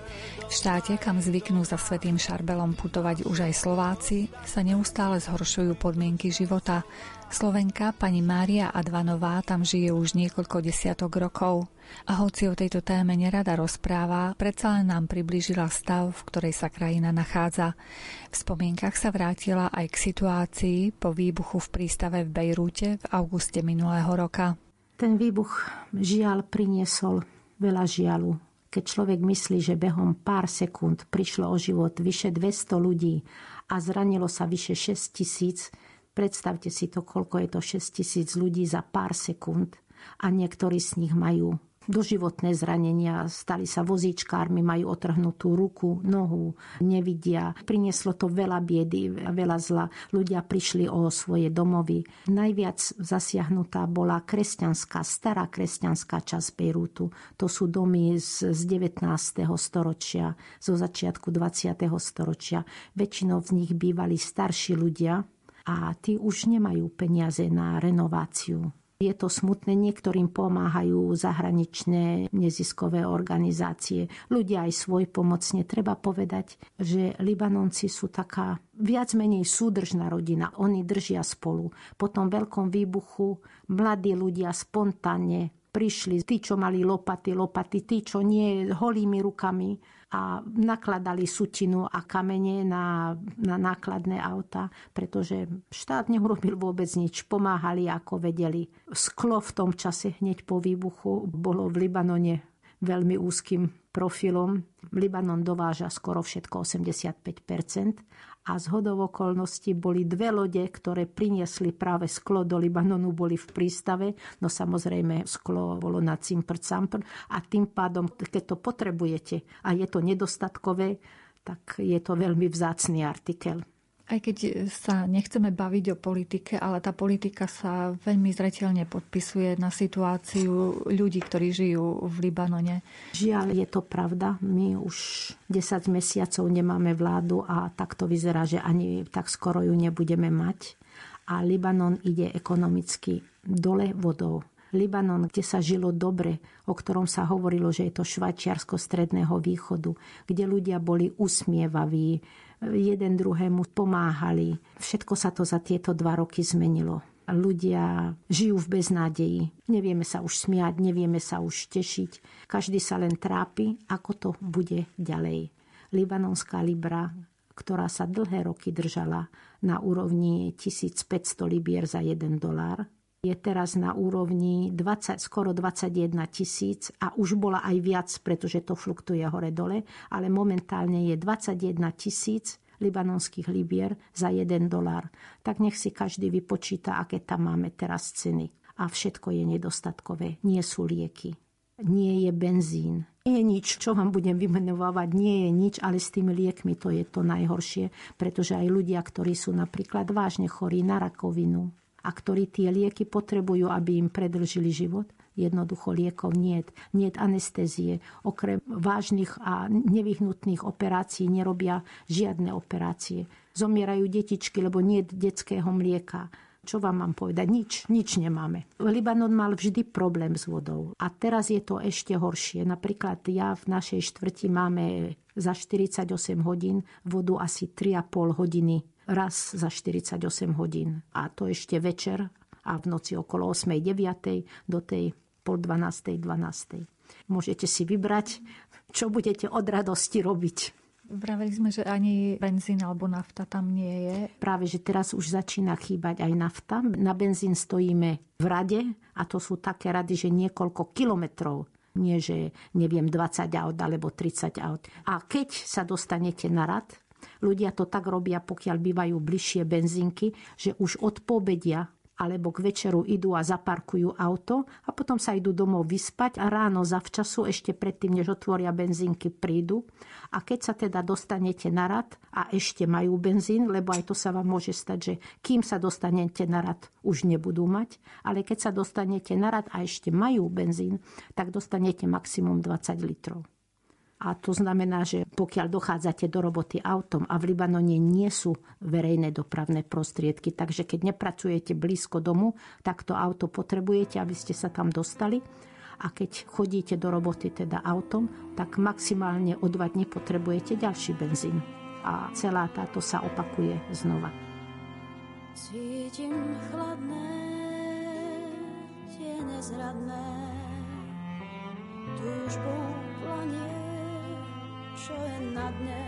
V štáte, kam zvyknú za Svetým Šarbelom putovať už aj Slováci, sa neustále zhoršujú podmienky života. Slovenka pani Mária Advanová tam žije už niekoľko desiatok rokov. A hoci o tejto téme nerada rozpráva, predsa len nám priblížila stav, v ktorej sa krajina nachádza. V spomienkach sa vrátila aj k situácii po výbuchu v prístave v Bejrúte v auguste minulého roka. Ten výbuch žiaľ priniesol veľa žialu. Keď človek myslí, že behom pár sekúnd prišlo o život vyše 200 ľudí a zranilo sa vyše 6 tisíc, predstavte si to, koľko je to 6 tisíc ľudí za pár sekúnd a niektorí z nich majú doživotné zranenia, stali sa vozíčkármi, majú otrhnutú ruku, nohu, nevidia. Prinieslo to veľa biedy, veľa zla. Ľudia prišli o svoje domovy. Najviac zasiahnutá bola kresťanská, stará kresťanská časť Bejrútu. To sú domy z, z 19. storočia, zo začiatku 20. storočia. Väčšinou z nich bývali starší ľudia, a tí už nemajú peniaze na renováciu je to smutné, niektorým pomáhajú zahraničné neziskové organizácie, ľudia aj svoj pomocne. Treba povedať, že Libanonci sú taká viac menej súdržná rodina. Oni držia spolu. Po tom veľkom výbuchu mladí ľudia spontánne prišli, tí, čo mali lopaty, lopaty, tí, čo nie, holými rukami a nakladali sutinu a kamene na, na nákladné auta, pretože štát neurobil vôbec nič. Pomáhali, ako vedeli. Sklo v tom čase hneď po výbuchu bolo v Libanone veľmi úzkým profilom. Libanon dováža skoro všetko 85 a z hodov okolností boli dve lode, ktoré priniesli práve sklo do Libanonu, boli v prístave. No samozrejme, sklo bolo na cimpr campr a tým pádom, keď to potrebujete a je to nedostatkové, tak je to veľmi vzácný artikel aj keď sa nechceme baviť o politike, ale tá politika sa veľmi zretelne podpisuje na situáciu ľudí, ktorí žijú v Libanone. Žiaľ, je to pravda. My už 10 mesiacov nemáme vládu a tak to vyzerá, že ani tak skoro ju nebudeme mať. A Libanon ide ekonomicky dole vodou. Libanon, kde sa žilo dobre, o ktorom sa hovorilo, že je to Švajčiarsko stredného východu, kde ľudia boli usmievaví, jeden druhému pomáhali. Všetko sa to za tieto dva roky zmenilo. Ľudia žijú v beznádeji. Nevieme sa už smiať, nevieme sa už tešiť. Každý sa len trápi, ako to bude ďalej. Libanonská libra, ktorá sa dlhé roky držala na úrovni 1500 libier za 1 dolár, je teraz na úrovni 20, skoro 21 tisíc a už bola aj viac, pretože to fluktuje hore-dole, ale momentálne je 21 tisíc libanonských libier za 1 dolár. Tak nech si každý vypočíta, aké tam máme teraz ceny. A všetko je nedostatkové. Nie sú lieky. Nie je benzín. Nie je nič, čo vám budem vymenovávať, nie je nič, ale s tými liekmi to je to najhoršie, pretože aj ľudia, ktorí sú napríklad vážne chorí na rakovinu, a ktorí tie lieky potrebujú, aby im predlžili život. Jednoducho liekov nie. Nie anestézie. Okrem vážnych a nevyhnutných operácií nerobia žiadne operácie. Zomierajú detičky, lebo nie detského mlieka. Čo vám mám povedať? Nič, nič nemáme. Libanon mal vždy problém s vodou. A teraz je to ešte horšie. Napríklad ja v našej štvrti máme za 48 hodín vodu asi 3,5 hodiny raz za 48 hodín. A to ešte večer a v noci okolo 8. 9. do tej pol 12. 12. Môžete si vybrať, čo budete od radosti robiť. Vraveli sme, že ani benzín alebo nafta tam nie je. Práve, že teraz už začína chýbať aj nafta. Na benzín stojíme v rade a to sú také rady, že niekoľko kilometrov nie že neviem 20 aut alebo 30 aut. A keď sa dostanete na rad, Ľudia to tak robia, pokiaľ bývajú bližšie benzinky, že už od pobedia alebo k večeru idú a zaparkujú auto a potom sa idú domov vyspať a ráno zavčasu ešte predtým, než otvoria benzínky, prídu. A keď sa teda dostanete na rad a ešte majú benzín, lebo aj to sa vám môže stať, že kým sa dostanete na rad, už nebudú mať, ale keď sa dostanete na rad a ešte majú benzín, tak dostanete maximum 20 litrov. A to znamená, že pokiaľ dochádzate do roboty autom a v Libanone nie sú verejné dopravné prostriedky, takže keď nepracujete blízko domu, tak to auto potrebujete, aby ste sa tam dostali. A keď chodíte do roboty teda autom, tak maximálne o dva dní potrebujete ďalší benzín. A celá táto sa opakuje znova. Cítim chladné, tie nezradné, túžbou planie čo je na dne.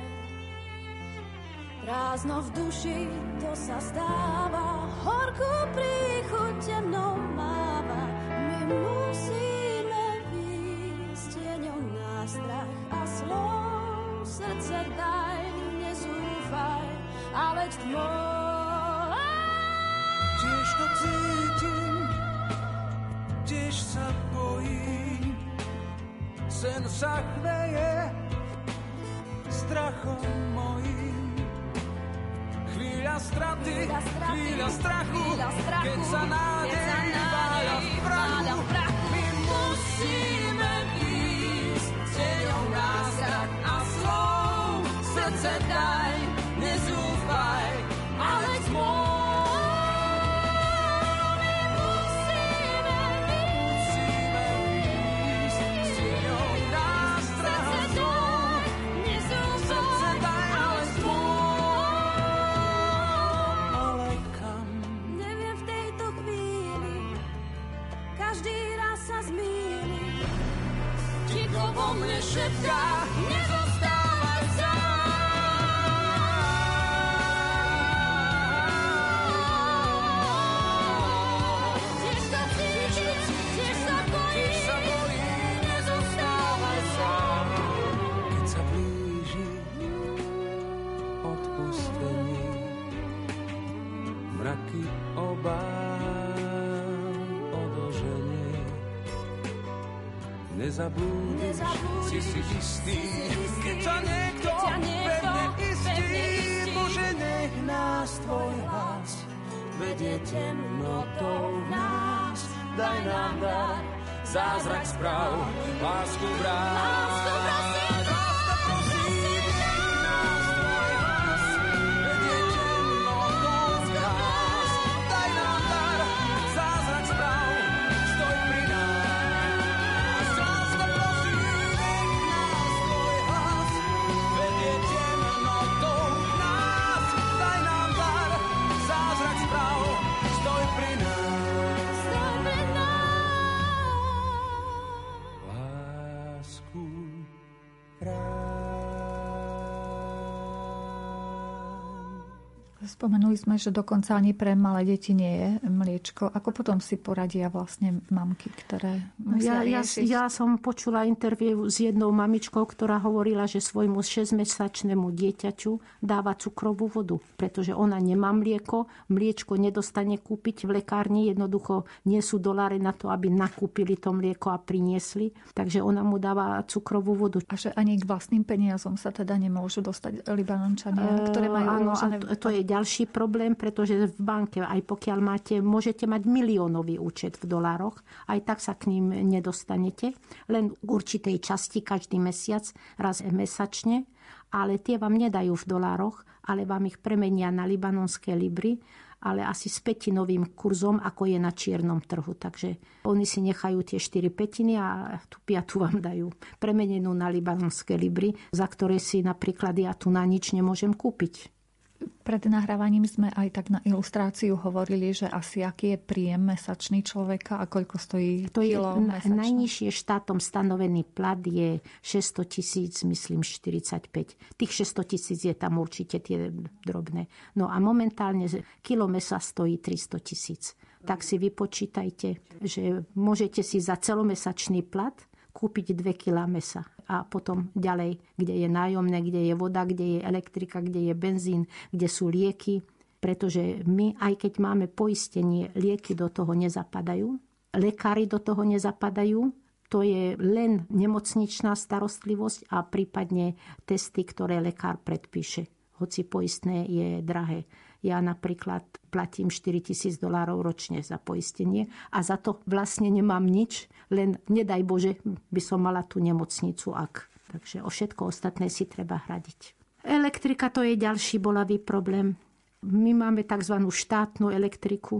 Prázdno v duši, to sa stáva, horkú príchuť temnou máva. My musíme výjsť tieňou na strach a slov. Srdce daj, nezúfaj, ale tmou. Tiež to cítim, tiež sa bojím, sen sa chveje, strachom mojím. Chvíľa straty, chvíľa strachu, keď sa nádej váľa v prachu. My musíme szybka, Nezabudneš, si si istý, keď ťa niekto, pevne istí, Bože, nech nás tvoj hlas vedie temnotou nás. Daj nám dar, zázrak správ, lásku brát. Lásku brát. Spomenuli sme, že dokonca ani pre malé deti nie je mliečko. Ako potom si poradia vlastne mamky, ktoré musia ja, ja, ja som počula interviu s jednou mamičkou, ktorá hovorila, že svojmu 6-mesačnému dieťaťu dáva cukrovú vodu, pretože ona nemá mlieko, mliečko nedostane kúpiť v lekárni, jednoducho nie sú doláre na to, aby nakúpili to mlieko a priniesli, takže ona mu dáva cukrovú vodu. A že ani k vlastným peniazom sa teda nemôžu dostať Libanončania, ktoré majú Áno, a to, to je ďalší ďalší problém, pretože v banke, aj pokiaľ máte, môžete mať miliónový účet v dolároch, aj tak sa k ním nedostanete, len k určitej časti každý mesiac, raz mesačne, ale tie vám nedajú v dolároch, ale vám ich premenia na libanonské libry, ale asi s petinovým kurzom, ako je na čiernom trhu. Takže oni si nechajú tie 4 petiny a tú piatu vám dajú premenenú na libanonské libry, za ktoré si napríklad ja tu na nič nemôžem kúpiť. Pred nahrávaním sme aj tak na ilustráciu hovorili, že asi aký je príjem mesačný človeka a koľko stojí to je kilo mesačný. Najnižšie štátom stanovený plat je 600 tisíc, myslím 45. Tých 600 tisíc je tam určite tie drobné. No a momentálne kilo mesa stojí 300 tisíc. Tak si vypočítajte, že môžete si za celomesačný plat kúpiť 2 kg mesa a potom ďalej, kde je nájomné, kde je voda, kde je elektrika, kde je benzín, kde sú lieky. pretože my, aj keď máme poistenie, lieky do toho nezapadajú, lekári do toho nezapadajú, to je len nemocničná starostlivosť a prípadne testy, ktoré lekár predpíše. Hoci poistné je drahé. Ja napríklad platím 4 tisíc dolárov ročne za poistenie a za to vlastne nemám nič, len nedaj Bože, by som mala tú nemocnicu, ak. Takže o všetko ostatné si treba hradiť. Elektrika to je ďalší bolavý problém. My máme tzv. štátnu elektriku,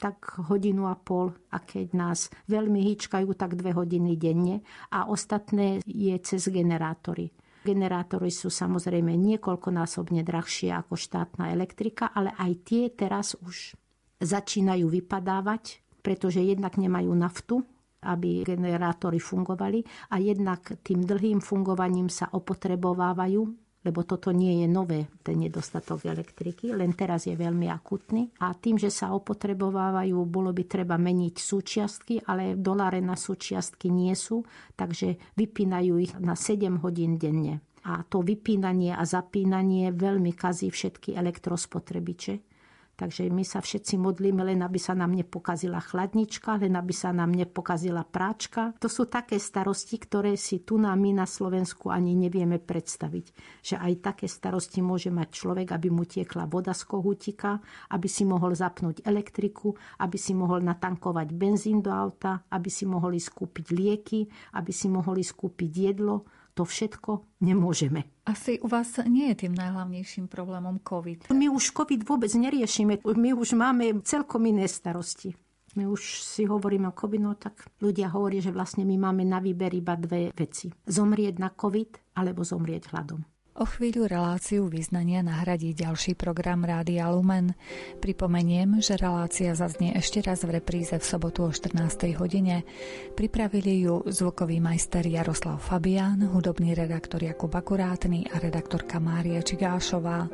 tak hodinu a pol a keď nás veľmi hýčkajú, tak dve hodiny denne a ostatné je cez generátory. Generátory sú samozrejme niekoľkonásobne drahšie ako štátna elektrika, ale aj tie teraz už začínajú vypadávať, pretože jednak nemajú naftu, aby generátory fungovali a jednak tým dlhým fungovaním sa opotrebovávajú lebo toto nie je nové, ten nedostatok elektriky, len teraz je veľmi akutný. A tým, že sa opotrebovávajú, bolo by treba meniť súčiastky, ale doláre na súčiastky nie sú, takže vypínajú ich na 7 hodín denne. A to vypínanie a zapínanie veľmi kazí všetky elektrospotrebiče Takže my sa všetci modlíme, len aby sa nám nepokazila chladnička, len aby sa nám nepokazila práčka. To sú také starosti, ktoré si tu na my na Slovensku ani nevieme predstaviť. Že aj také starosti môže mať človek, aby mu tiekla voda z kohútika, aby si mohol zapnúť elektriku, aby si mohol natankovať benzín do auta, aby si mohli skúpiť lieky, aby si mohli skúpiť jedlo to všetko nemôžeme. Asi u vás nie je tým najhlavnejším problémom COVID. My už COVID vôbec neriešime. My už máme celkom iné starosti. My už si hovoríme o COVID, no tak ľudia hovoria, že vlastne my máme na výber iba dve veci. Zomrieť na COVID alebo zomrieť hladom. O chvíľu reláciu význania nahradí ďalší program Rádia Lumen. Pripomeniem, že relácia zaznie ešte raz v repríze v sobotu o 14. hodine. Pripravili ju zvukový majster Jaroslav Fabián, hudobný redaktor Jakub Akurátny a redaktorka Mária Čigášová.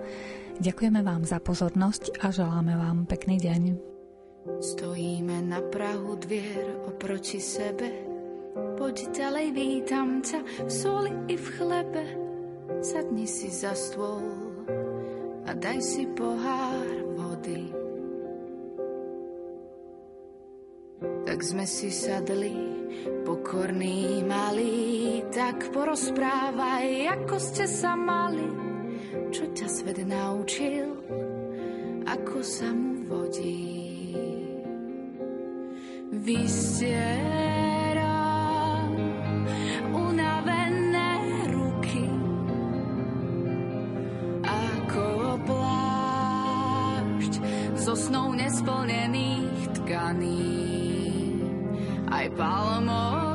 Ďakujeme vám za pozornosť a želáme vám pekný deň. Stojíme na prahu dvier oproti sebe Poď ďalej, vítam ťa v soli i v chlebe Sadni si za stôl a daj si pohár vody. Tak sme si sadli, pokorní malí, tak porozprávaj, ako ste sa mali, čo ťa svet naučil, ako sa mu vodí. Vy ste snou nesplnených tkaní. Aj palmové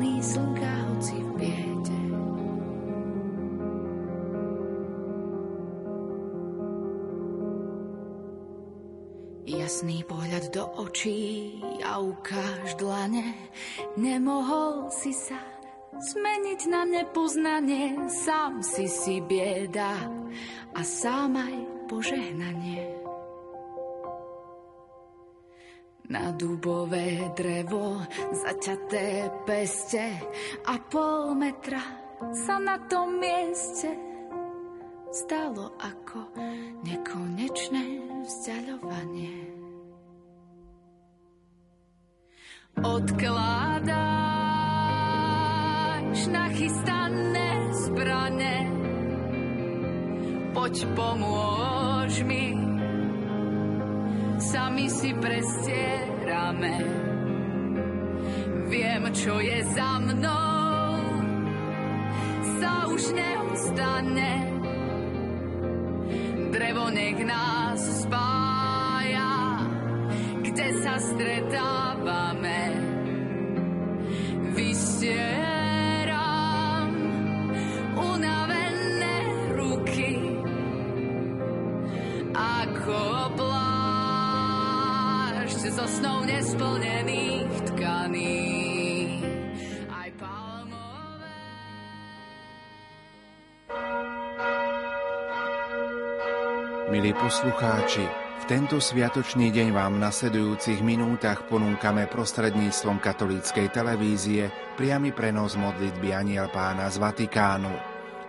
plný slnka, hoci v biede. Jasný pohľad do očí a ukáž dlane. Nemohol si sa zmeniť na nepoznanie, sám si si bieda a sám aj požehnanie. Na dubové drevo zaťaté peste a pol metra sa na tom mieste stalo ako nekonečné vzdialovanie. Odkládáš nachystané zbrane, poď pomôž mi, sami si prestierame. Viem, čo je za mnou, sa už neustane. Drevo nech nás spája, kde sa stretávame. Vysieram zo snou nesplnených tkaní. Milí poslucháči, v tento sviatočný deň vám v nasledujúcich minútach ponúkame prostredníctvom katolíckej televízie priamy prenos modlitby Aniel pána z Vatikánu.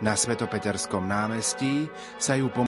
Na Svetopeterskom námestí sa ju